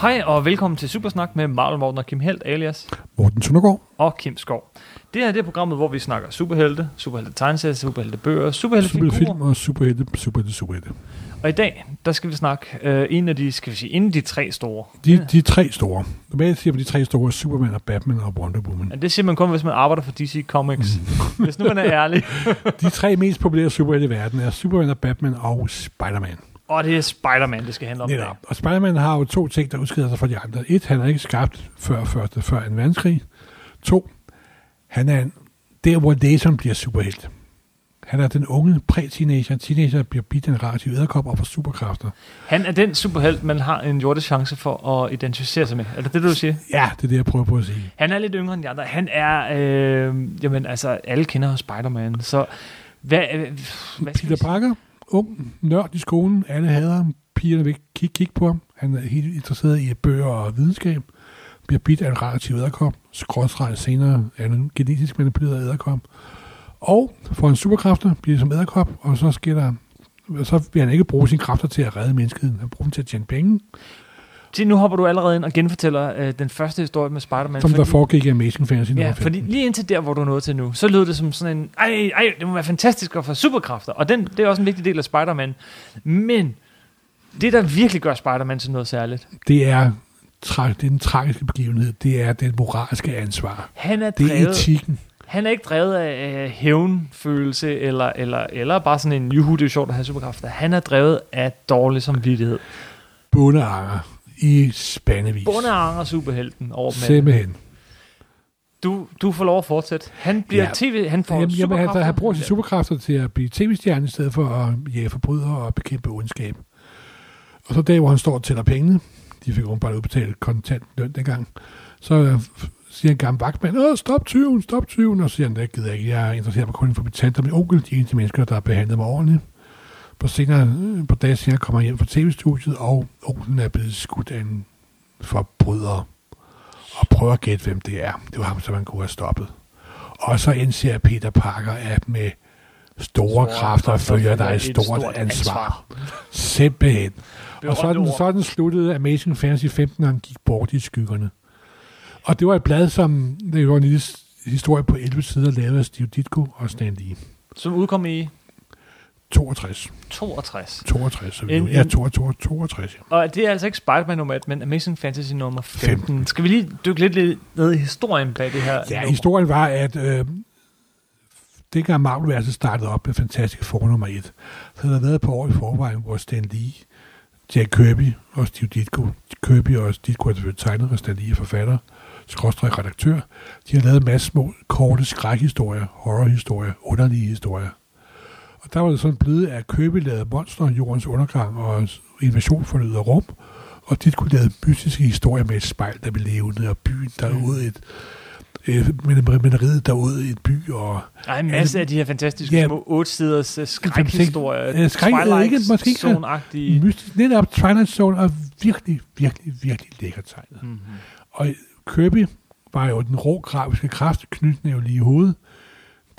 Hej og velkommen til Supersnak med Marvel Morten og Kim Helt alias Morten Søndergaard. og Kim Skov. Det her det er programmet, hvor vi snakker superhelte, superhelte tegneserier, superhelte bøger, superhelte film og superhelte, superhelte, superhelte. Og i dag, der skal vi snakke øh, en af de, skal vi sige, en af de tre store. De, de tre store. Normalt siger man de tre store, Superman og Batman og Wonder Woman. Men det siger man kun, hvis man arbejder for DC Comics. Mm. hvis nu man er ærlig. De tre mest populære superhelte i verden er Superman og Batman og Spider-Man. Og det er Spider-Man, det skal handle om. Netop. Og Spider-Man har jo to ting, der udskiller sig fra de andre. Et, han er ikke skabt før, første, før en verdenskrig. To, han er en, der, hvor Jason bliver superhelt. Han er den unge præ-teenager. Teenager bliver bidt en radioaktiv æderkop og får superkræfter. Han er den superhelt, man har en jordisk chance for at identificere sig med. Er det det, du siger? Ja, det er det, jeg prøver på at sige. Han er lidt yngre end de andre. Han er, øh, jamen altså, alle kender Spider-Man. Så hvad, øh, hvad Peter? Parker, ung nørd i skolen, alle hader ham, pigerne vil kigge, kigge på ham, han er helt interesseret i bøger og videnskab, bliver bidt af en relativ æderkop, Skråstreget senere af en genetisk manipuleret æderkop, og får en superkræfter, bliver som æderkop, og så sker der og så vil han ikke bruge sine kræfter til at redde menneskeheden. Han bruger dem til at tjene penge, Se, nu hopper du allerede ind og genfortæller øh, den første historie med Spider-Man. som der foregik i Amazing Fantasy Ja, fordi 15. lige indtil der, hvor du er nået til nu, så lød det som sådan en, ej, ej, det må være fantastisk at få superkræfter. Og den, det er også en vigtig del af Spider-Man. Men det, der virkelig gør Spider-Man til noget særligt, Det er, tra- det er den tragiske begivenhed. Det er den moralske ansvar. han er Det er drevet, etikken. han er ikke drevet af øh, hævnfølelse, eller, eller, eller bare sådan en, juhu, det er sjovt at have superkræfter. Han er drevet af dårlig samvittighed. Bundeanger i spandevis. Bundeanger superhelten over dem. Simpelthen. Du, du får lov at fortsætte. Han bliver Ja. tv, han får Jamen, jamen, superkræfter. han, han bruger sine superkræfter til at blive tv-stjerne i stedet for at jage forbrydere og bekæmpe ondskab. Og så dag, hvor han står og tæller pengene, de fik bare udbetalt kontant løn dengang, så øh, siger en gammel vagtmand, Åh, stop tyven, stop tyven, og siger han, det gider jeg ikke, jeg er interesseret mig kun for min tante og min onkel, de eneste mennesker, der har behandlet mig ordentligt. På, senere, øh, på dage senere kommer hjem fra tv-studiet, og onklen er blevet skudt af en forbryder. Og prøver at gætte, hvem det er. Det var ham, som man kunne have stoppet. Og så indser Peter Parker, at med store kræfter følger der et stort ansvar. Simpelthen. Og sådan, sådan sluttede Amazing Fantasy 15, når han gik bort i skyggerne. Og det var et blad, som det var en lille historie på 11 sider, lavet af Steve Ditko og Stan Lee. Som udkom i 62. 62. 62. Så vi, En- ja, en- 62, 62 ja. Og det er altså ikke Spider-Man nummer 1, men Amazing Fantasy nummer 15. 15. Skal vi lige dykke lidt, lidt ned i historien bag det her Ja, nummer? historien var, at øh, dengang Marvel-verset startede op med Fantastic Four nummer 1, så havde der været et par år i forvejen, hvor Stan Lee, Jack Kirby og Steve Ditko, Kirby og Ditko er selvfølgelig tegner, og Stan Lee er forfatter, skråstrej redaktør, de har lavet en masse små, korte skrækhistorier, horrorhistorier, underlige historier. Og der var det sådan blevet, at Kirby lavede monster, jordens undergang og invasion for ydre rum, og Ditko lavede mystiske historier med et spejl, der ville leve og byen derude, et, øh, meneriet derude i et by, og Der er en masse af de her fantastiske Ja. små 8-siders uh, skrækhistorier. Øh, skræk- øh, ikke- måske ikke- Zone-agtige. mystisk, netop Twilight Zone er virkelig, virkelig, virkelig lækkert tegnet. Mhm. Og Kirby var jo den rå grafiske kraft, knytnæve lige i hovedet.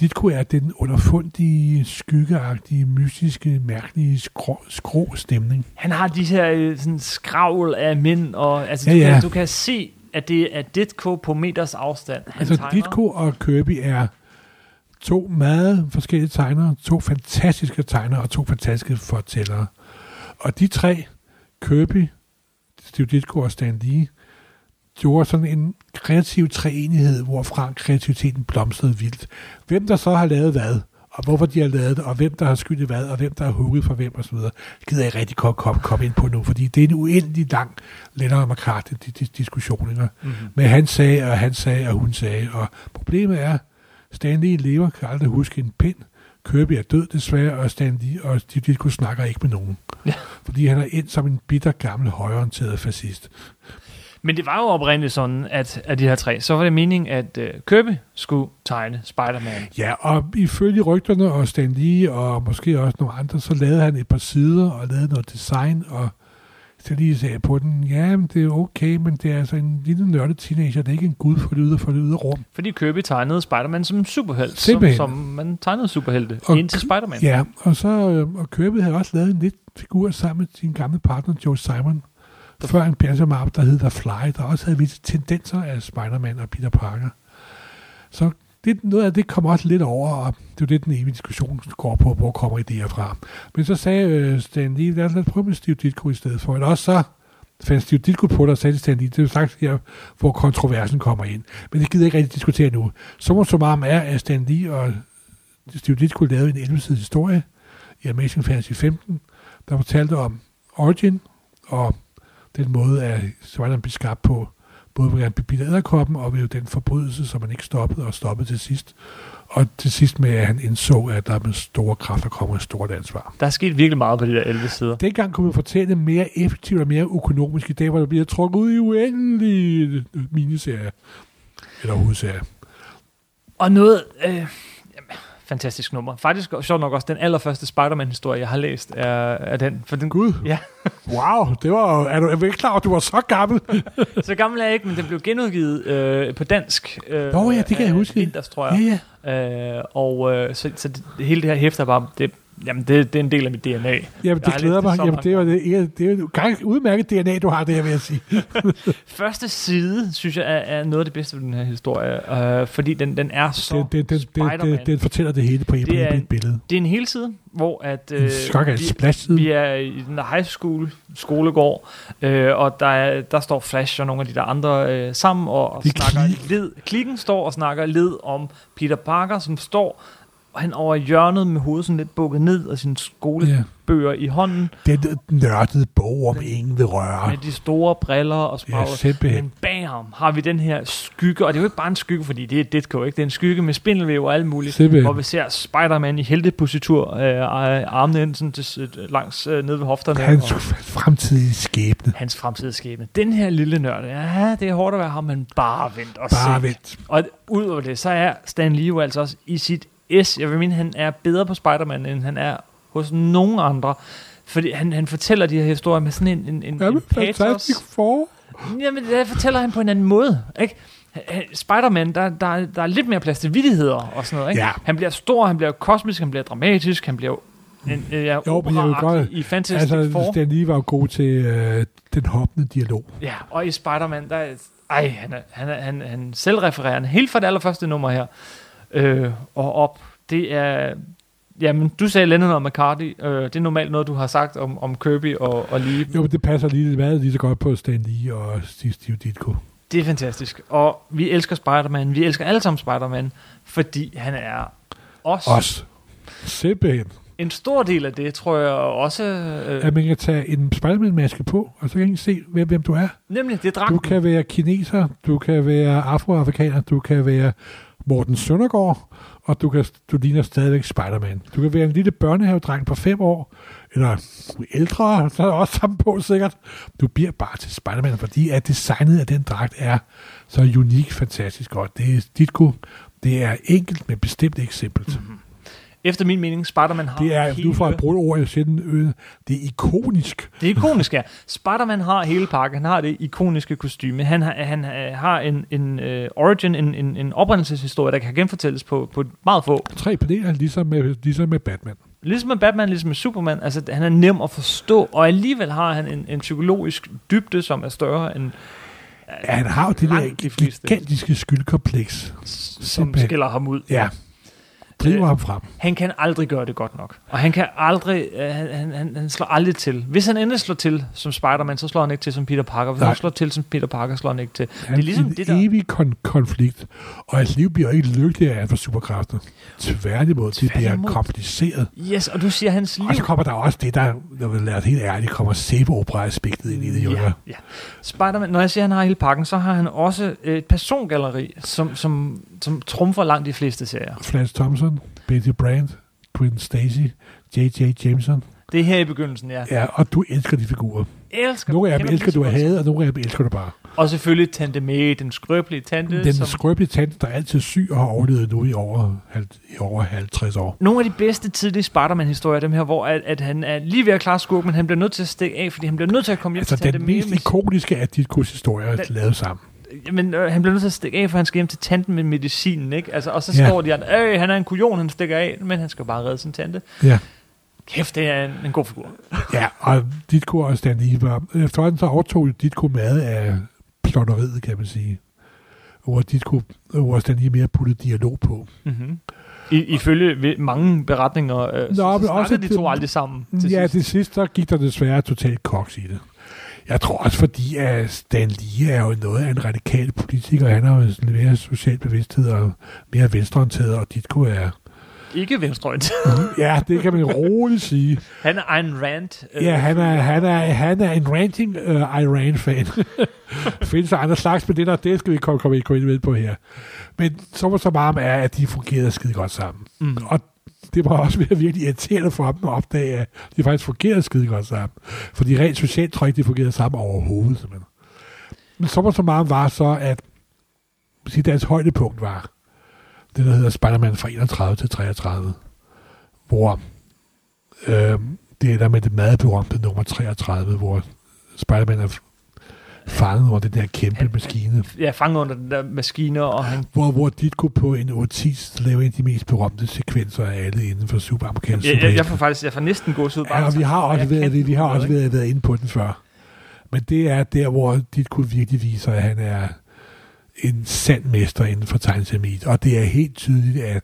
Ditko er den underfundige, skyggeagtige, mystiske, mærkelige, skrå, skrå stemning. Han har de her øh, sådan skravl af mænd, og altså, Ja, du, ja. Kan, du kan se, at det er Ditko på meters afstand. Han altså, tegner. Ditko og Kirby er to meget forskellige tegnere, to fantastiske tegnere og to fantastiske fortællere. Og de tre, Kirby, Steve Ditko og Stan Lee, gjorde sådan en kreativ treenighed, hvorfra kreativiteten blomstrede vildt. Hvem der så har lavet hvad, og hvorfor de har lavet det, og hvem der har skyld i hvad, og hvem der har hugget for hvem osv., gider jeg ikke rigtig komme, komme, komme ind på nu, fordi det er en uendelig lang Lennon og McCartney di- di- diskussion? Mhm. Men han sagde, og han sagde, og hun sagde, og problemet er, Stanley lever, kan aldrig huske en pind, Kirby er død desværre, og Stanley og Steve Ditko snakker ikke med nogen. Ja. Fordi han er ind som en bitter gammel højorienteret fascist. Men det var jo oprindeligt sådan, at af de her tre, så var det meningen, at uh, Kirby skulle tegne Spider-Man. Ja, og ifølge rygterne og Stan Lee og måske også nogle andre, så lavede han et par sider og lavede noget design, og så lige sagde på den, ja, men det er okay, men det er altså en lille nørdet teenager, det er ikke en gud for det ydre, for det ydre rum. Fordi Kirby tegnede Spider-Man som superhelt, som, som man tegnede superhelte Og ind til Spider-Man. Ja, og så øh, og Kirby havde også lavet en lidt figur sammen med sin gamle partner, Joe Simon, før en Benjamin der hed The Fly, der også havde visse tendenser af Spider-Man og Peter Parker. Så det, noget af det kommer også lidt over, og det er jo det, den evige diskussion går på, hvor kommer idéer fra. Men så sagde øh, Stan Lee, lad os prøve med Steve Ditko i stedet for. Eller også så fandt Steve Ditko på det og sagde til Stan Lee, det er jo sagt her, hvor kontroversen kommer ind. Men det gider jeg ikke rigtig diskutere nu. Så som meget er, at Stan Lee og Steve Ditko lavede en 11 historie i Amazing Fantasy 15, der fortalte om Origin og den måde, at Spider-Man blev skabt på, både ved at blive æderkoppen og ved den forbrydelse, som man ikke stoppede og stoppede til sidst. Og til sidst med, at han indså, at der med store kræfter kommer et stort ansvar. Der er sket virkelig meget på de der 11 sider. Dengang kunne vi fortælle mere effektivt og mere økonomisk. I dag, hvor der bliver trukket ud i uendelige miniserier. Eller hovedserier. Og noget... Øh, fantastisk nummer. Faktisk sjovt nok også den allerførste Spider-Man-historie, jeg har læst, er, er den. For den Gud. Ja. wow, det var, er du er du ikke klar at du var så gammel? så gammel er jeg ikke, men den blev genudgivet øh, på dansk. Øh, Nå ja, det kan jeg huske. Inders, tror jeg. Ja, ja. Øh, og øh, så, så det, hele det her hæfter bare, det, Jamen, det, det er en del af mit DNA. Jamen, det glæder mig. Jamen, det er jo det, det er jo et udmærket DNA, du har, det vil jeg sige. Første side, synes jeg, er, er noget af det bedste ved den her historie, øh, fordi den, den er så det, det, det, det, det, det fortæller det hele på et, det er, et billede. Det er en hel side, hvor at, øh, vi, vi er i den high school skolegård, øh, og der, er, der står Flash og nogle af de der andre øh, sammen og, og snakker klik. led. Klikken står og snakker led om Peter Parker, som står han over hjørnet med hovedet sådan lidt bukket ned og sine skolebøger ja. i hånden. Den nørdede bog om ingen vil røre. Med de store briller og spragler. Ja, Men bag ham har vi den her skygge, og det er jo ikke bare en skygge, fordi det er Ditko, ikke? Det er en skygge med spindelvæv og alt muligt. Simpelthen. Hvor vi ser Spider-Man i heltepositur, øh, armene ind sådan til, langs øh, ned ved hofterne. Hans og, fremtidige skæbne. Hans fremtidige skæbne. Den her lille nørd, ja, det er hårdt at være ham, men bare vent og bare se. Vent. Og ud over det, så er Stan Lee jo altså også i sit S. Jeg vil mene, han er bedre på Spider-Man, end han er hos nogen andre. Fordi han, han fortæller de her historier med sådan en, en, en, Jamen, en patos. For. Jamen, det fortæller han på en anden måde. Ikke? Spider-Man, der, der, der er lidt mere plads til vidigheder og sådan noget. Ikke? Ja. Han bliver stor, han bliver kosmisk, han bliver dramatisk, han bliver en, ja, jo, men jeg vil godt, i Fantastic altså, Four. Stan lige var god til øh, den hoppende dialog. Ja, og i Spider-Man, der er, ej, han er, han er, han, han selvrefererende, helt fra det allerførste nummer her øh, og op. Det er... Jamen, du sagde Lennon og McCarthy. Øh, det er normalt noget, du har sagt om, om Kirby og, og Lee. Jo, det passer lige, meget lige så godt på Stan Lee og Steve Ditko. Det er fantastisk. Og vi elsker Spider-Man. Vi elsker alle sammen Spider-Man, fordi han er os. Os. Simpelthen. En stor del af det, tror jeg også... Øh, at man kan tage en Spider-Man-maske på, og så kan man se, hvem, hvem du er. Nemlig, det er dragten. Du kan være kineser, du kan være afroamerikaner, du kan være Morten Søndergaard, og du, kan, du ligner stadigvæk Spider-Man. Du kan være en lille børnehavedreng på fem år, eller ældre, så er også sammen på sikkert. Du bliver bare til Spider-Man, fordi at designet af den dragt er så unik, fantastisk godt. Det er Ditko, det er enkelt, men bestemt ikke simpelt. Mm-hmm. Efter min mening, Spider-Man har Det er, hele... nu får jeg brugt ord, jeg siger det er ikonisk. Det er ikonisk, ja. Spider-Man har hele pakken. Han har det ikoniske kostyme. Han har, han har en, en uh, origin, en, en, en oprindelseshistorie, der kan genfortælles på, på meget få. Tre paneler, ligesom med, ligesom med Batman. Ligesom med Batman, ligesom med Superman. Altså, han er nem at forstå, og alligevel har han en, en psykologisk dybde, som er større end Ja, han har jo det der de gigantiske skyldkompleks. Som Simpelthen. skiller ham ud. Ja driver øh, ham frem. Han kan aldrig gøre det godt nok. Og han kan aldrig, øh, han, han, han, han slår aldrig til. Hvis han endelig slår til som Spider-Man, så slår han ikke til som Peter Parker. Hvis Nej. han slår til som Peter Parker, slår han ikke til. Han det er ligesom en det der... evig kon- konflikt. Og hans liv bliver ikke lykkeligere af at få superkræfter. Tværtimod, det bliver kompliceret. Yes, og du siger hans liv... Og så kommer der også det, der, der vil lade helt ærligt, kommer sæbeopera-aspektet ind i det, jo. Ja, ja. Spider-Man, når jeg siger, at han har hele pakken, så har han også et persongalleri, som, som, som trumfer langt de fleste serier. Flash Thompson. Betty Brand, Gwen Stacy, J.J. Jameson. Det er her i begyndelsen, ja. Ja, og du elsker de figurer. Elsker Nogle af dem elsker du at have, og nogle af dem elsker du bare. Og selvfølgelig Tante May, den skrøbelige tante. Den som... skrøbelige tante, der er altid syg og har overlevet nu i over, i over 50 år. Nogle af de bedste tidlige Spider-Man-historier, dem her, hvor at, at han er lige ved at klare skurken, men han bliver nødt til at stikke af, fordi han bliver nødt til at komme hjem altså, til Tante May. Altså den mest ikoniske af de historier er lavet sammen men øh, han bliver nødt til at stikke af, for han skal hjem til tanten med medicinen, ikke? Altså, og så ja. står de, at øh, han er en kujon, han stikker af, men han skal bare redde sin tante. Ja. Kæft, det er en, en god figur. Ja, og Ditko og Stan Lee var... Efterhånden så overtog Ditko meget af plotteriet, kan man sige. Hvor, Ditko, hvor Stan Lee mere puttede dialog på. Mm-hmm. I, ifølge mange beretninger, øh, Nå, Nå, så, men så også de to det- aldrig sammen. Til ja, sidst. til sidst så gik der desværre totalt koks i det. Jeg tror også, fordi at Stan Lee er jo noget af en radikal politiker. Han har jo sådan mere social bevidsthed og mere venstreorienteret, og Ditko er... Ikke venstreorienteret. Ja, det kan man roligt sige. Han er en rant. øh, Ja, han er, han er, han er en ranting uh, Iran-fan. findes der andre slags, men det, der, det skal vi komme, komme, ind med på her. Men så var så meget er, at de fungerede skide godt sammen. Mm. Og det var også virkelig irriterende for dem at opdage, at de faktisk fungerede skide godt sammen. Fordi rent socialt tror jeg ikke, de fungerede sammen overhovedet. Simpelthen. Men så var så meget var så, at sige, deres højdepunkt var det, der hedder Spider-Man fra 31 til 33, hvor øh, det er der med det meget berømte nummer 33, hvor Spider-Man er fanget over den der kæmpe Han- maskine, Ja, fanget under den der maskine, og han... hvor, hvor Ditko på en 8-10 laver en af de mest berømte sekvenser af alle inden for superamerikansk Jeg, jeg, jeg får faktisk jeg får næsten gås ud. Ja, og vi har også været, det, vi har også været, været inde på den før. Men det er der, hvor Ditko virkelig viser, at han er en sand mester inden for tegneseriet. Og det er helt tydeligt, at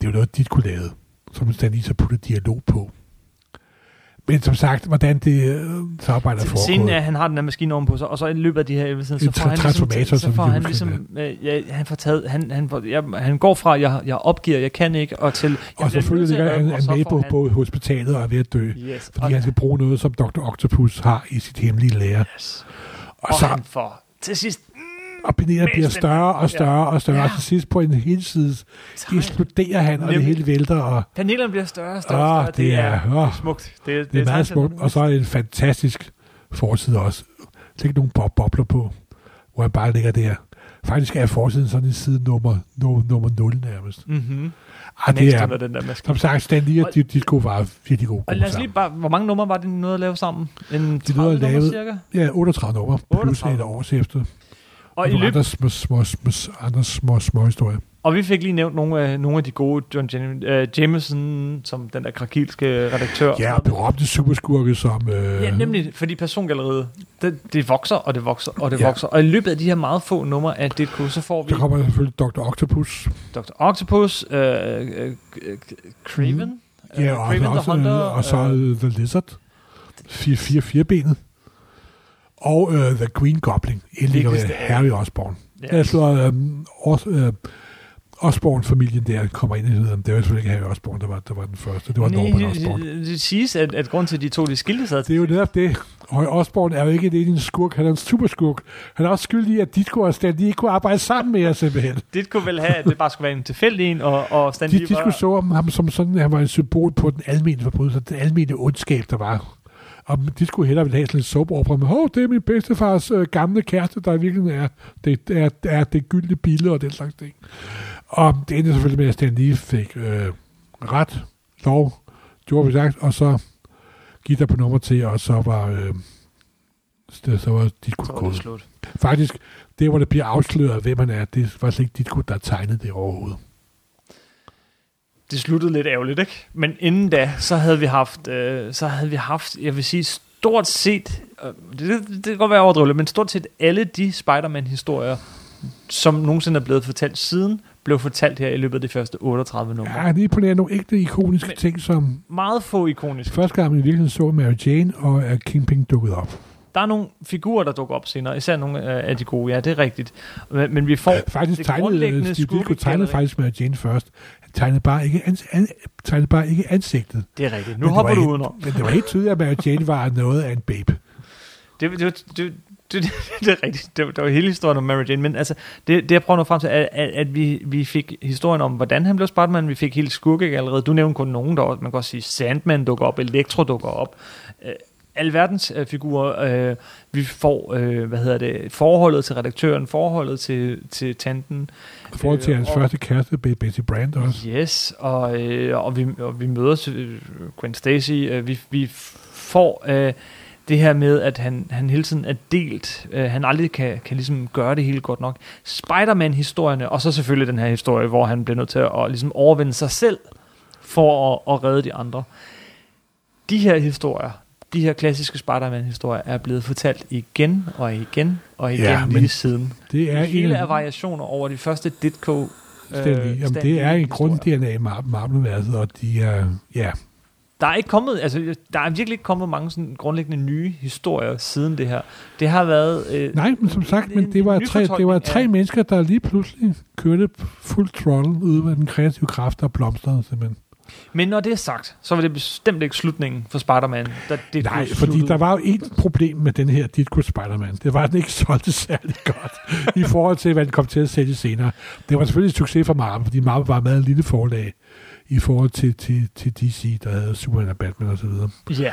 det er noget, Ditko lavede, som han lige så puttet dialog på. Men som sagt, hvordan det øh, samarbejde er Scenen foregået. er, at han har den der maskine ovenpå sig, og så i løbet af de her episoder, så En får han ligesom, så får han ligesom, øh, ja, han får taget, han, han, ja, han går fra, jeg, jeg opgiver, jeg kan ikke, og til, jeg og selvfølgelig ligger han, så med på, han- på hospitalet og er ved at dø. Yes, Fordi og, han skal bruge noget, som Dr. Octopus har i sit hemmelige lære. yes. Og, og så, han får til sidst og Penela bliver Mest den- større og større og større, Ja. og til sidst på en helsides eksploderer han, og det Nemlig. hele vælter, og panelerne bliver større og større. og ah, større. det er, åh, smukt. Det, det er meget smukt, og så er det en fantastisk forside også. Læg nogle bob bobler på, hvor han bare ligger der. Faktisk er forsiden sådan en side nummer, nummer, nummer 0 nærmest. Mhm. Ah, det er, den der maskine. som sagt, Stan Lee og Ditko var virkelig gode, Og lad os lige bare, hvor mange numre var det, de nåede at lave sammen? En 30 nåede at numre lave- cirka? Ja, 38 nummer, plus 38. et års efter. Og, i løbet, andre små, små, små, andre små, små historier. og vi fik lige nævnt nogle af, nogle af de gode, John uh, Jameson, som den der krakilske redaktør. Ja, og berømte superskurke som... Øh, Ja, nemlig, fordi persongalleriet, det, det vokser, og det vokser, og det Ja. ja. vokser. Og i løbet af de her meget få numre af Ditko, så får vi Så kommer der selvfølgelig Dr. Octopus. Dr. Octopus, øh, øh, øh, Craven, Ja, øh, og, Craven også, the Hunter, og så øh, uh, The Lizard. Fire, fire, firebenet. Og uh, The Green Goblin. Vigtigste af- Harry Osborn. ja. Slår um, Os, uh, Osborn-familien der kommer ind i det. Det var selvfølgelig ikke Harry Osborn, der var, der var den første. Det var Nej, Norman Osborn. det, det siges, at, at grund til, at de to de skilte sig, Det er jo netop det. Og Osborn er jo ikke en skurk, han er en superskurk. Han er også skyldig at Ditko og Stan de ikke kunne arbejde sammen med os simpelthen. det kunne vel have, at det bare skulle være en tilfældig en, og, og Stan Lee var- skulle så om ham som sådan, at han var en symbol på den almene forbrydelse, den almene ondskab, der var. Og de skulle hellere ville have sådan en soap opera med, hov, det er min bedstefars øh, gamle kæreste, der i virkeligheden er det, er, er det gyldne bille og den slags ting. Og det endte selvfølgelig med, at Stan lige fik øh, ret, lov, gjorde vi sagt, og så gik der på nummer til, og så var, øh, så, så var de så var det slut. Faktisk, det hvor det bliver afsløret, hvem man er, det var slet ikke dit der tegnede det overhovedet. Det sluttede lidt ærgerligt, ikke? Men inden da, så havde vi haft, øh, så havde vi haft, jeg vil sige, stort set, øh, det, det, kan godt være overdrivlet, men stort set alle de Spider-Man-historier, som nogensinde er blevet fortalt siden, blev fortalt her i løbet af de første 38 numre. Ja, det imponerer nogle ægte ikoniske Men- ting, som Meget få ikoniske. første gang, man i virkeligheden så Mary Jane og er Kingpin dukket op. Der er nogle figurer, der dukker op senere, især nogle øh, af de gode, ja, det er rigtigt. Men, men vi får Faktisk det tegnede grundlæggende Steve Ditko tegnede faktisk Mary Jane først. Han tegnede bare ikke, ans, an, tegnede bare ikke ansigtet. Det er rigtigt. Nu Men hopper du udenom. Men det var helt tydeligt, at Mary Jane var noget af en babe. Det, det, det, det, det, det er rigtigt. Det, var- det var hele historien om Mary Jane. Men altså, det, det jeg prøver at nå frem til, er, at, at vi, vi fik historien om, hvordan han blev Spider-Man. Vi fik hele skurke allerede. Du nævnte kun nogen der. Man kan også sige, Sandman dukker op, Electro dukker op. Alverdens øh, figurer. Øh, vi får, øh, hvad hedder det, forholdet til redaktøren, forholdet til, til tanten. I forhold til Øh, hans og- første kæreste, Betty Brand også. Yes, og, øh, og, vi, og vi møder øh, Gwen Stacy. Øh, vi, vi får øh, det her med, at han, han hele tiden er delt. Øh, han aldrig kan, kan ligesom gøre det hele godt nok. Spider-Man-historierne, og så selvfølgelig den her historie, hvor han bliver nødt til at, at ligesom overvinde sig selv for at, at redde de andre. de her historier, de her klassiske Spider-Man-historier, er blevet fortalt igen og igen og igen Ja, lige siden. Det er hele en er variationer over de første Ditko Lee. Jamen, det er en grund-DNA i Mar- Marvel-universet, og de er, ja, Der er ikke kommet, altså, der er virkelig ikke kommet mange sådan grundlæggende nye historier siden det her. Det har været... Øh, Nej, men som sagt, men det var, tre, det var tre af- mennesker, der lige pludselig kørte fuld throttle ude med den kreative kraft, der blomstrede simpelthen. Men når det er sagt, så var det bestemt ikke slutningen for Spider-Man. Da det Nej, fordi sluttet. der var jo et problem med den her Ditko Spider-Man. Det var, at den ikke solgte særlig godt i forhold til, hvad den kom til at sælge senere. Det var selvfølgelig en succes for Marvel, fordi Marvel var et meget lille forlag i forhold til, til, til DC, der havde Superman og Batman videre. Ja,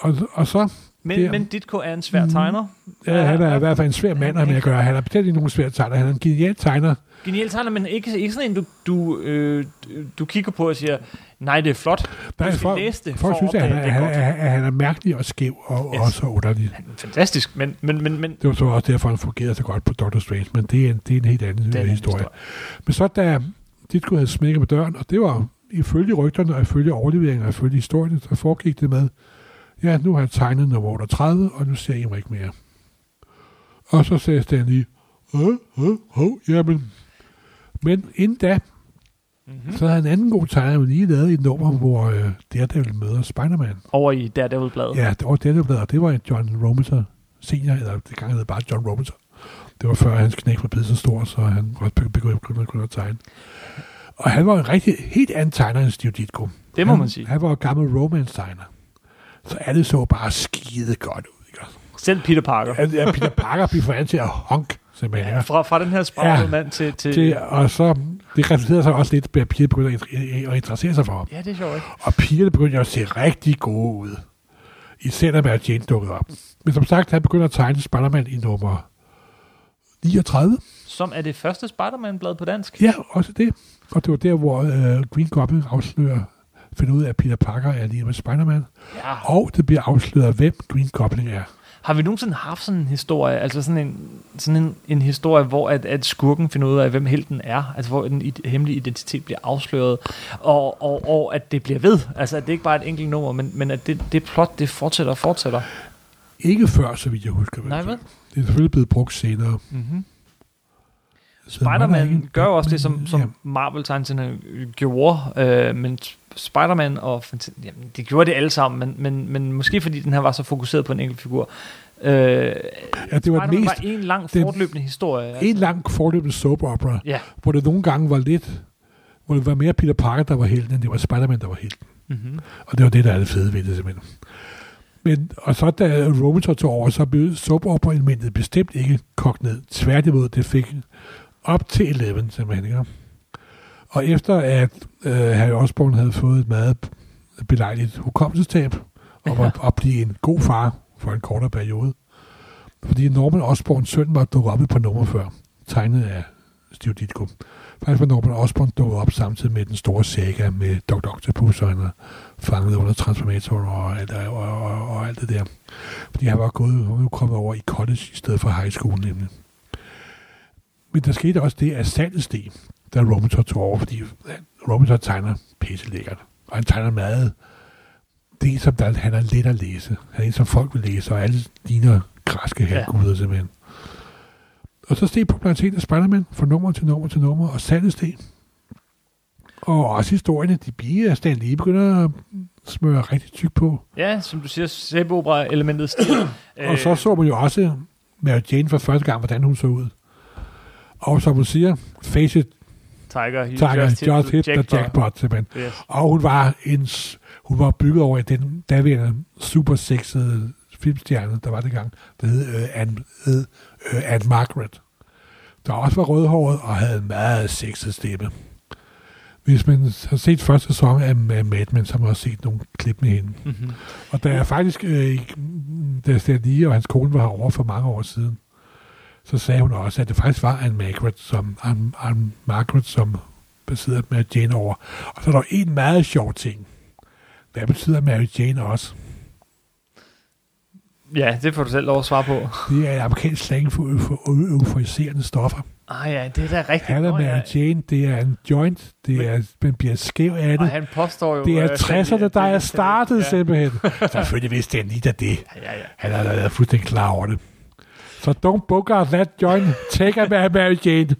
Og, og så, men, Det er- men Ditko er en svær tegner. ja, han er i hvert fald en svær mand at have med at gøre. Han er bestemt ikke nogen svær tegner. Han er en genial tegner. Genial tegner, men ikke, ikke sådan en, du, du, øh, du kigger på og siger, nej, det er flot. Der Du er folk, læse det folk for synes, at han, er, han, er, han er mærkelig og skæv og Yes. også underlig. Fantastisk, men, men, men, men Det var så også derfor, han fungerede så godt på Doctor Strange, men det er en, det er en helt anden historie. historie. Men så da Ditko havde smækket på døren, og det var ifølge rygterne, og ifølge overleveringen, og ifølge historien, så foregik det med, ja, nu har jeg tegnet nummer 38, og nu ser I mig ikke mere. Og så sagde Stan lige, øh, øh, hov, jamen. Men inden da, Mm-hmm. så havde en anden god tegner lige lavet et nummer, hvor øh, Daredevil møder Spider-Man. Over i Daredevil-bladet. Ja, det var Daredevil, og det var en John Romita senior, eller det gang hed bare John Romita. Det var før hans knæk var blevet så stor, så han godt begyndte at tegne. Og han var en rigtig, helt anden tegner end Steve Ditko. Det må han, man sige. Han var en gammel romance-tegner. Så alle så bare skide godt ud. Ikke? Selv Peter Parker. At, at Peter Parker blev forandret til at honk, simpelthen. Ja, Ja, fra, fra den her spraglede Ja. mand til... til det, og så, det resulterede sig også lidt, at piger begyndte at, inter- at interessere sig for ham. ja, det er sjovt, ikke? Og pigerne begyndte at se rigtig gode ud. Især da Mary Jane dukkede op. Men som sagt, han begynder at tegne Spider-Man i nummer 39. Som er det første Spider-Man-blad på dansk. Ja, også det. Og det var der, hvor øh, Green Goblin afslører, finder ud af, at Peter Parker er lige med Spider-Man. Ja. Og det bliver afsløret, hvem Green Goblin er. Har vi nogensinde haft sådan en historie, altså sådan en, sådan en, en historie, hvor at, at skurken finder ud af, hvem helten er, altså hvor den hemmelige identitet bliver afsløret, og, og, og at det bliver ved, altså at det ikke bare er et enkelt nummer, men, men at det, det plot, det fortsætter og fortsætter. Ikke før, så vidt jeg husker. Nej, vel? Det er selvfølgelig blevet brugt senere. Mm-hmm. Spider-Man gør også det, som, Ja. som Marvel-tegneserne gjorde, øh, men Spider-Man og jamen, de gjorde det alle sammen, men, men, men måske fordi den her var så fokuseret på en enkelt figur. Øh, Ja, det var mest var en lang fortløbende historie. altså. en lang forløbende soap opera, Ja. hvor det nogle gange var lidt, hvor det var mere Peter Parker, der var helten, end det var Spider-Man, der var helten. Mm-hmm. Og det var det, der er det fede ved det, simpelthen. Men, og så da Romita tog over, så blev soap opera elementet bestemt ikke kogt ned. Tværtimod, det fik op til 11, simpelthen. Ikke? Og efter at øh, Harry Osborn havde fået et meget belejligt hukommelsestab, og var at blive en god far for en kortere periode, fordi Norman Osborns søn var dukket op et par numre før, tegnet af Steve Ditko. Faktisk var Norman Osborn dukket op samtidig med den store saga med Dr. Octopus, og han er fanget under Transformator og alt, og, og, og, og alt det der. Fordi han var gået, han var kommet over i college i stedet for high school nemlig. Men der skete også det, at salget steg, da Romitor tog over, fordi Romitor tegner pisse lækkert. Og han tegner meget det er, som der, han er let at læse. Han er en, som folk vil læse, og alle ligner græske halvguder ja. simpelthen. Og så steg populariteten af Spider-Man fra nummer til nummer til nummer, og salget steg. Og også historierne, de bier af Stan Lee begynder at smøre rigtig tyk på. Ja, som du siger, sæbeopera-elementet stiger. Og så så man jo også Mary Jane for første gang, hvordan hun så ud. Og som hun siger, face it, Tiger, he Tiger, just, just hit the jackpot. jackpot, simpelthen. Yes. Og hun var, en, hun var bygget over i den daværende super sexede filmstjerne, der var det gang, der hed øh, Anne, hed, øh, Anne Margaret. Der også var rødhåret og havde en meget sexet stemme. Hvis man har set første sæson af af Mad Men, så har man også set nogle klip med hende. Mm-hmm. Og der er faktisk, øh, da Stan Lee og hans kone var herovre for mange år siden, så sagde hun også, at det faktisk var Anne Margaret, som, Anne, Anne Margaret, som besidder med Jane over. Og så er der en meget sjov ting. Hvad betyder Mary Jane også? Ja, det får du selv lov at svare på. Det er amerikansk slang for, for euforiserende stoffer. Ah ja, det er da rigtigt. Han er Mary ja. Jane, det er en joint, det Men- er, man bliver skæv af Og det. han påstår jo... Det er øh, 60'erne, der det er startet ja. simpelthen. Selvfølgelig vidste han lige da det. Ja, ja, ja. Han er været fuldstændig klar over det. Så don't out that joint. Take a Mary Jane.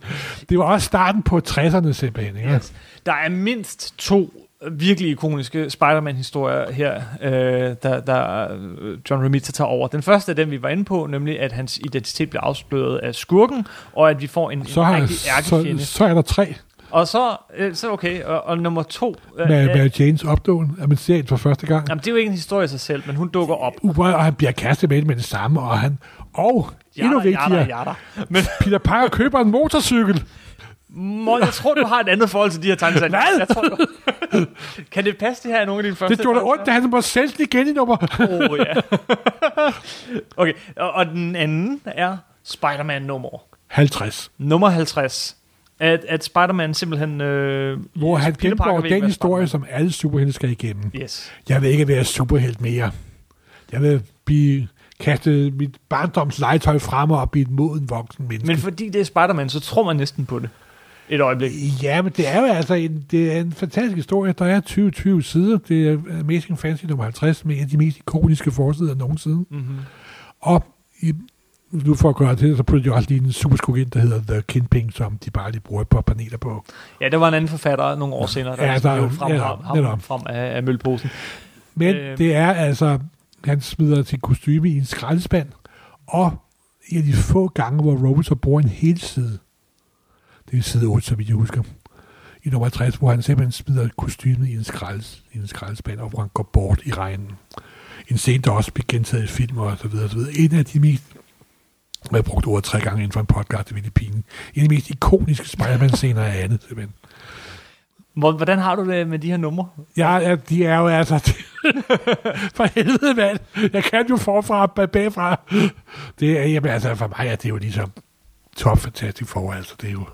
Det var også starten på 60'erne simpelthen. Ikke? Yes. Der er mindst to virkelig ikoniske Spider-Man-historier her, øh, der, der øh, John Romita tager over. Den første er den, vi var inde på, nemlig at hans identitet bliver afsløret af skurken, og at vi får en, Så, en har, rigtig så, ærkefjende. så er der tre Og så, øh, så okay, og, og nummer to... Øh, med øh, Mary Janes opdåen, at man ser for første gang. jamen, det er jo ikke en historie i sig selv, men hun dukker op. Og han bliver kastet med det med det samme, og han... Og endnu vigtigere, Jada, jada. Men Peter Parker køber en motorcykel. Må, jeg tror, du har et andet forhold til de her tegneserier. Hvad? Jeg tror, du... Kan det passe, det her er nogle af dine første? Det gjorde da ondt, da han sælge den igen i nummer. Oh, ja. okay, og, og den anden er Spider-Man nummer. 50. Nummer 50. At, at Spider-Man simpelthen... Øh, Hvor han gennemgår den historie, som alle superhelte skal igennem. Yes. Jeg vil ikke være superhelt mere. Jeg vil blive kastet mit barndoms legetøj frem og blive et moden voksen menneske. Men fordi det er Spider-Man, så tror man næsten på det. Et øjeblik. Ja, men det er jo altså en, det er en fantastisk historie. Der er 20-20 sider. Det er Amazing Fantasy nummer 50 med en af de mest ikoniske forsider nogensinde. Mm-hmm. Og i, nu for at gøre det til, så putter de også lige en superskug ind, der hedder The Kingpin, som de bare lige bruger et par paneler på. Ja, det var en anden forfatter nogle år senere, der Ja, der- blev frem, ja, ham, netop. frem af, af mølposen. Men øh. det er altså, han smider sin kostyme i en skraldespand, og en af de få gange, hvor Robert så bruger en hel side, det er side 8, så vidt jeg husker, i nummer 60, hvor han simpelthen smider kostymet i en, skralds, i en skraldespand, og hvor han går bort i regnen. En scene, der også bliver gentaget i film og så videre, så videre. En af de mest jeg har brugt ordet tre gange inden for en podcast, det er pinligt. En af de mest ikoniske Spider-Man-scener er andet, simpelthen. Hvor- Hvordan har du det med de her numre? Ja, ja, de er jo altså... for helvede, mand. Jeg kan jo forfra og bag- bagfra. Det er, jamen, altså, for mig er det jo ligesom top fantastisk for, altså. Det er jo...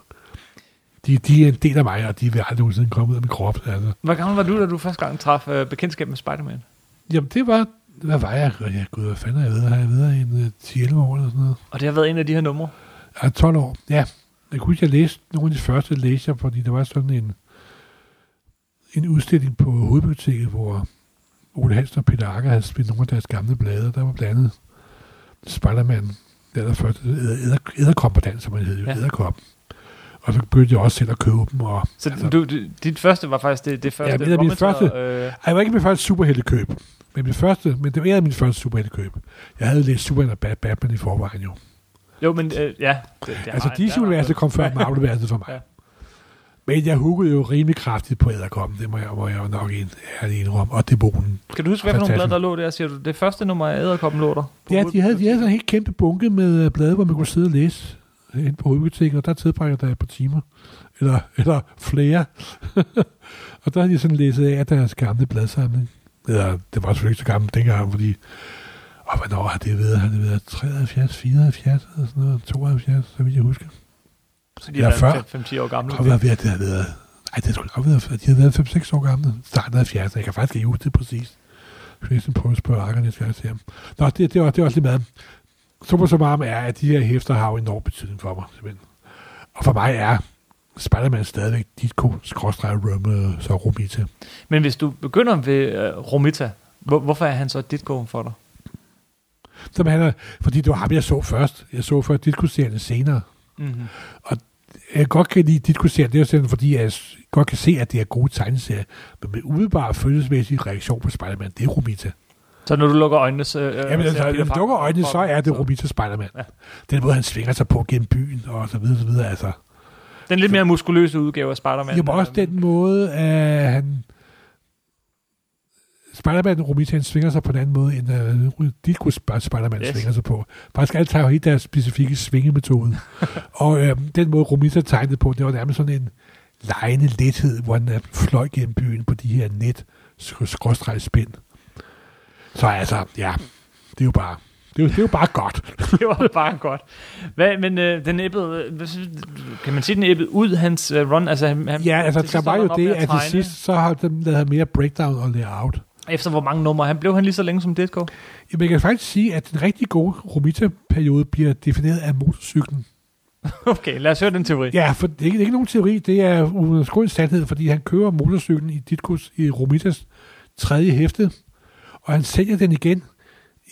De, de er en del af mig, og de vil aldrig nogensinde komme ud af min krop. Altså. Hvor gammel var du, da du første gang traf øh, bekendtskab med Spider-Man? Jamen, det var... Hvad var jeg? Ja, gud, hvad fanden har jeg ved? Har jeg ved en uh, 10-11 år eller sådan noget? Og det har været en af de her numre? Ja, 12 år. Ja. Jeg kunne huske, jeg læste nogle af de første læser, fordi der var sådan en, en udstilling på hovedbiblioteket, hvor Ole Hansen og Peter Akker havde spillet nogle af deres gamle blade. Der var blandt andet Spider-Man, der der første dansk, som man hed, Ja. ja. æderkop. Og så begyndte jeg også selv at købe dem. Og, Så altså, du, du, dit første var faktisk det, det første? Ja, det er mit første. Øh, jeg var ikke mit første superheltekøb. Men, mit første, men det var mine første superheltekøb. Jeg havde læst Superman og Bat- Batman i forvejen jo. jo, men øh, ja. Det, det altså DC-universet kom før Marvel-universet for mig. Ja. Men jeg huggede jo rimelig kraftigt på æderkoppen. Det må jeg, må jeg jo nok en ærlig indrømme. Og dæmonen. Kan du huske, hvad for nogle blade, der lå der? Siger du, det første nummer af Æderkoppen lå der? Ja, de havde, de havde sådan en helt kæmpe bunke med øh, blade, hvor man kunne sidde og læse øh, inde på hovedbiblioteket, og der tilbringer der et par timer. Eller, eller flere. og der havde de sådan læset af deres gamle bladsamling. Eller, det var selvfølgelig ikke så gammelt dengang, fordi... Og hvornår har det været? Har det været 73, 74 eller sådan noget? 72, så vidt jeg husker. Så de Ja, har før. været 5-10 år gamle. Være, at det har været... Ej, det skulle nok være, at de har været 5-6 år gamle. Starten af 70'erne. Jeg kan faktisk ikke huske det præcis. Christian prøver at spørge Akker næste gang, jeg ser ham. Nå, det, det, var, det var også lidt meget. Super så meget er, at de her hæfter har jo enorm betydning for mig. Simpelthen. Og for mig er Spider-Man stadigvæk Ditko, skråstrej, Rømme, så Romita. Men hvis du begynder ved uh, Romita, hvor, hvorfor er han så dit gå for dig? Som han er, fordi det var ham, jeg så først. Jeg så først Ditko-serien senere. Mm-hmm. Jeg kan godt kan lide Ditko-serien, det er jo simpelthen, fordi jeg godt kan se, at det er gode tegneserier. Men med umiddelbare følelsesmæssige reaktion på Spider-Man, det er Romita. Så når du lukker øjnene, så... Øh, Jamen, altså, når du lukker øjnene, så er det Romita Spider-Man. Ja. Ja. Den måde, han svinger sig på gennem byen, og så videre, så videre. Altså, Den lidt mere muskuløse udgave af Spider-Man. Jamen også øh, den måde, at han... Spider-Man og Romita, han svinger sig på en anden måde, end uh, Ditko Sp- Spider-Man Yes. svinger sig på. Faktisk alle tager jo helt deres specifikke svingemetode. og øh, den måde, Romita tegnede på, det var nærmest sådan en lejende lethed, hvor han øh, fløj gennem byen på de her net skråstreg spind. Så altså, ja, det er jo bare, det er jo, det jo bare godt. det var bare godt. Hvad, men øh, den æbbede, øh, kan man sige, den æbbede ud hans øh, run? Altså, han, Ja, altså, der var holdt jo det, at til sidst, så har den lavet mere breakdown og layout. Efter hvor mange numre? Han blev han lige så længe som Ditko? Jamen, jeg kan faktisk sige, at den rigtig gode Romita-periode bliver defineret af motorcyklen. Okay, lad os høre den teori. Ja, for det er ikke, det er ikke nogen teori, det er uundskåelig sandhed, fordi han kører motorcyklen i Ditkus i Romitas tredje hæfte, og han sælger den igen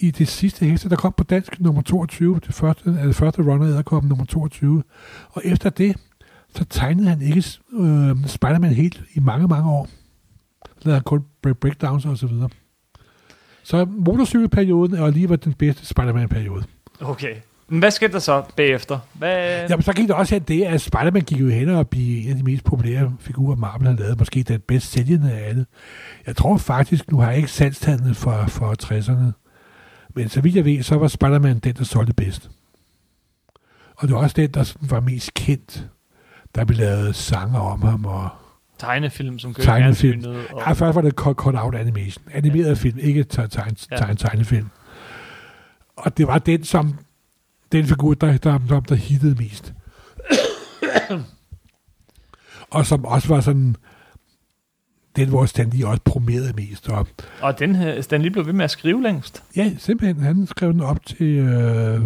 i det sidste hæfte, der kom på dansk nummer 22, det første, altså det første runner æderkoppen nummer 22. Og efter det, så tegnede han ikke øh, Spider-Man helt i mange, mange år. Lavede han kun break- breakdowns og så videre. Så motorcykelperioden er alligevel den bedste Spider-Man-periode. Okay. Men hvad skete der så bagefter? Hvad... Jamen, så gik der også det, at Spider-Man gik jo hen og blive en af de mest populære figurer, Marvel har lavet. Måske den bedst sælgende af alle. Jeg tror faktisk, nu har jeg ikke salgstallene for, for 60'erne. Men så vidt jeg ved, så var Spider-Man den, der solgte bedst. Og det var også den, der var mest kendt. Der blev lavet sanger om ham, og Tegnefilm, som kører Tegnefilm. Og... ja, først var det cut, cut out animation. Animeret film, ikke te- tegn, Ja. tegn, tegnefilm. Og det var den, som den figur, der, der, der, der hittede mest. og som også var sådan den, hvor Stan Lee også promerede mest. Og, og den her, Stan blev ved med at skrive længst. ja, simpelthen, han skrev den op til øh,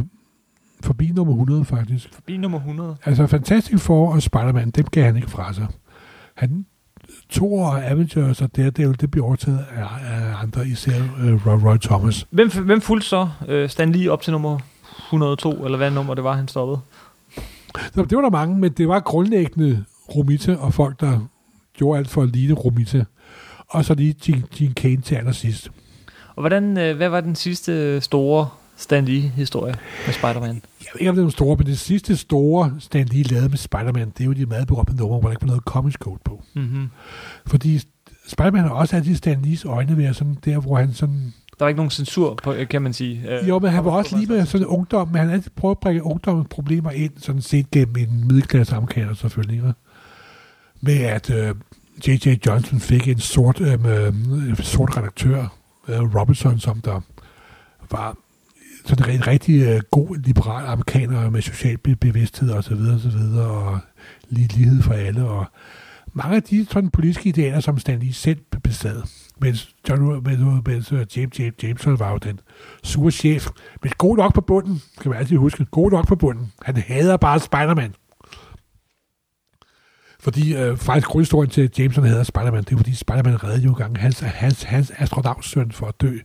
forbi nummer 100 faktisk. Forbi nummer 100. Altså Fantastic Four og Spider-Man, dem gav han ikke fra sig. Han to og Avengers og Daredevil, det blev overtaget af, af andre, især uh, Roy, Roy Thomas. Hvem, hvem fulgte så øh, Stan lige op til nummer 102, eller hvad nummer det var, han stoppede? Så det var der mange, men det var grundlæggende Romita og folk, der gjorde alt for at ligne Romita. Og så lige Gene Kane til allersidst. Og hvordan, øh, hvad var den sidste store Stan Lee-historie med Spider-Man? Jeg ved ikke, om det er nogle store, men det sidste store Stan Lee lavede med Spider-Man, det er jo de meget berømte numre, hvor der ikke var noget comics code på. Mm-hmm. Fordi Spider-Man har også altid Stan Lees øjne været sådan der, hvor han sådan Der var ikke nogen censur, på, øh, kan man sige. Øh, Jo, men han var også lige med sådan ungdom, men han altid prøvet at bringe ungdommens problemer ind, sådan set gennem en middelklasse amerikaner selvfølgelig. Ikke? Med at øh, J.J. Johnson fik en sort, øh, øh, sort redaktør, øh, Robinson, som der var sådan en rigtig øh, god liberal amerikaner med social bevidsthed og så videre, og så videre, og lige lighed for alle, og mange af de sådan politiske idealer, som Stan Lee selv besad, mens, John, mens, mens øh, James, James Jameson var jo den sure chef, men god nok på bunden, skal man altid huske, god nok på bunden. Han hader bare Spider-Man. Fordi øh, faktisk grundhistorien til at Jameson hader Spider-Man, det er fordi Spider-Man reddede jo gang hans, hans, hans astronautsøn for at dø.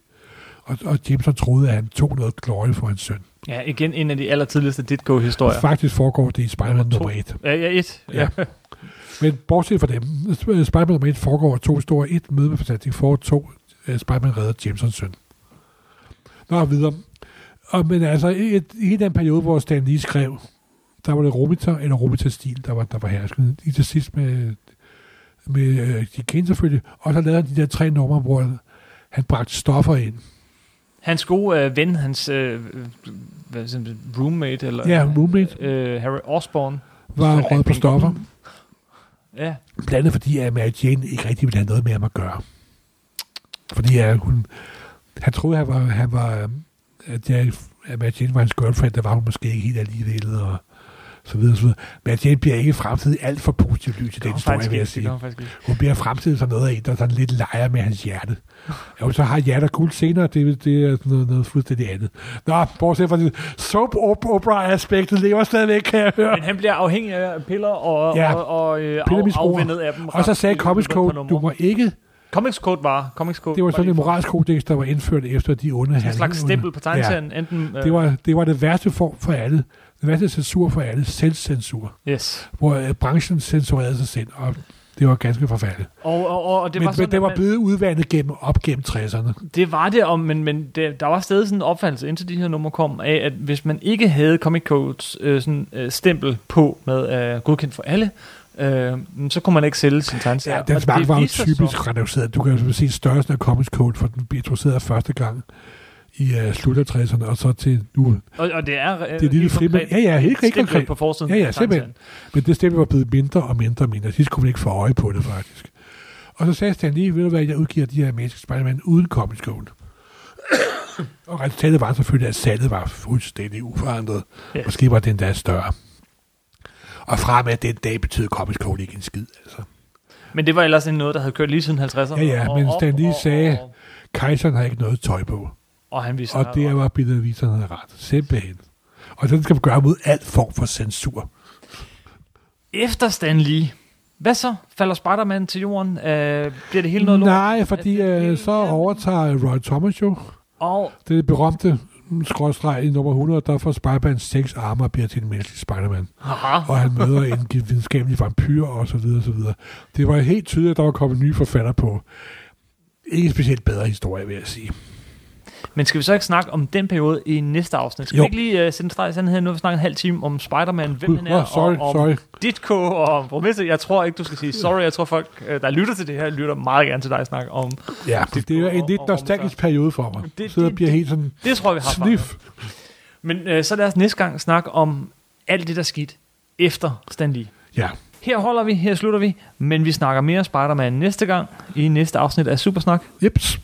Og, og Jameson troede, at han tog noget glorie for hans søn. Ja, igen en af de allertidligste Ditko-historier. Faktisk foregår det i Spider-Man Nummer to. nummer 1. Ja, ja, et. Ja. Ja. Men bortset fra dem, Sp- Spider-Man nummer 1 foregår to historier. Et møde med Fantastic Four, to uh, Spider-Man redder Jamesons søn. Nå, videre. Og, men altså, i, et, i den periode, hvor Stan Lee skrev, der var det Romita eller Romita-stil, der var, der var hersket. I til sidst med, med uh, de kendte selvfølgelig. Og så lavede han de der tre numre, hvor han bragte stoffer ind. Hans gode øh, ven, hans øh, hvad det, roommate, eller Ja, roommate øh, Harry Osborn. var rød på stoffer. Ja, Blandt andet fordi, at Mary Jane ikke rigtig ville have noget med ham at gøre. Fordi at hun, han troede, han var, han var at, jeg, at Mary Jane var hans girlfriend, der var hun måske ikke helt alligevel, og så videre, så videre. Mary Jane bliver ikke fremtidig alt for positivt lys i den historie, vil jeg sige. hun bliver fremtidig som noget af en, der sådan lidt leger med hans hjerte. Jo, så har hjerter guld senere, det, det er noget, noget fuldstændig andet. Nå, bortset fra det, soap opera-aspektet lever stadigvæk, kan jeg høre. Men han bliver afhængig af piller og, Ja, og, og øh, af, dem. Og så sagde Comics Code, du må ikke Comics Code var, Comics Code Det var sådan en for- moralsk kodex, der var indført efter de onde en handlinger. slags stempel på tegneserien. Ja. Enten, øh, Det var, det var det værste form for alle. Det værste censur for alle. Selvcensur. Yes. Hvor øh, branchen censurerede sig selv, og det var ganske forfærdeligt. Og, og, og, og det Men, var sådan, men det var blevet udvandet gennem, op gennem 60'erne. Det var det, og, men, men det, der var stadig sådan en opfattelse, indtil de her numre kom, af, at hvis man ikke havde Comic Codes øh, sådan, øh, stempel på med øh, godkendt for alle, øh, så kunne man ikke sælge sin tegneserie. Ja, den det var jo typisk så- reduceret. Du kan jo se størrelsen af Comics Code, for den blev introduceret første gang i uh, slut af 60'erne, og så til nu. Og, og det er, øh, Det er lille helt frimærke. Ja, ja, helt, helt konkret. på forsiden Ja, ja, simpelthen. Men det stemme var blevet mindre og mindre og mindre. Sidst kunne man ikke få øje på det, faktisk. Og så sagde Stan Lee, ved du hvad, jeg udgiver de her Magic Spider-Man uden Comics Code. og resultatet var selvfølgelig, at salget var fuldstændig uforandret. Ja. Måske var den der større. Og fra med den dag betød Comics Code ikke en skid. Altså. Men det var ellers en noget, der havde kørt lige siden 50'erne. Ja, ja, og men op, Stan og- sagde- Og, Kejseren har ikke noget tøj på. og han viste Og det var Peter Wiesner havde ret. Simpelthen. Og den skal vi gøre mod alt form for censur. Efter Stan Lee, hvad så? Falder Spider-Man til jorden? Øh, bliver det hele noget lort? Nej, fordi det øh, så overtager Roy Thomas jo Og det berømte skråstreg i nummer 100, der får Spider-Man seks arme og bliver til en menneskelig Spider-Man. Aha. Og han møder en videnskabelig vampyr og så videre, og så videre. Det var helt tydeligt, at der var kommet nye forfatter på. Ikke specielt bedre historie, vil jeg sige. Men skal vi så ikke snakke om den periode i næste afsnit? Skal Jo. vi ikke lige uh, sætte en streg i sandheden? Nu har vi snakket en halv time om Spider-Man, hvem han er, åh, sorry, og om sorry. Ditko og om Borgmester. Jeg tror ikke, du skal sige sorry. Jeg tror, folk, øh, der lytter til det her, lytter meget gerne til dig snakke om... Ja, det, det er en lidt nostalgisk periode for mig. Det- så det- bliver helt sådan Det tror vi har fanget. Men øh, så lad os næste gang snakke om alt det, der skete efter Stan Lee. Ja, Her holder vi, her slutter vi, men vi snakker mere Spider-Man næste gang i næste afsnit af Supersnak. jeps.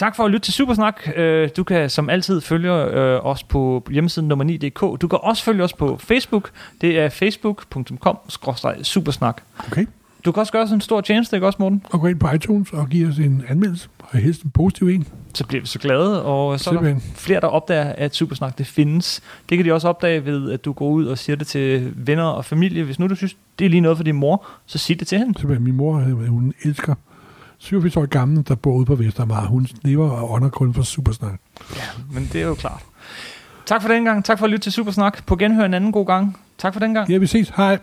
Tak for at lytte til Supersnak. Øh, Du kan som altid følge øh, os på hjemmesiden nummer 9.dk. Du kan også følge os på Facebook. Det er facebook.com-supersnak. Okay. Du kan også gøre os en stor tjeneste, ikke også, Morten? Og gå ind på iTunes og give os en anmeldelse. Og helst en positiv en. Så bliver vi så glade, og så er der flere, der opdager, at Supersnak det findes. Det kan de også opdage ved, at du går ud og siger det til venner og familie. Hvis nu du synes, det er lige noget for din mor, så sig det til hende. Simpelthen. Min mor, hun elsker 87 år gammel, der bor ude på Vestermar. Hun lever og ånder kun for supersnak. Ja, men det er jo klart. Tak for den gang. Tak for at lytte til Supersnak. På genhør en anden god gang. Tak for den gang. Ja, vi ses. Hej.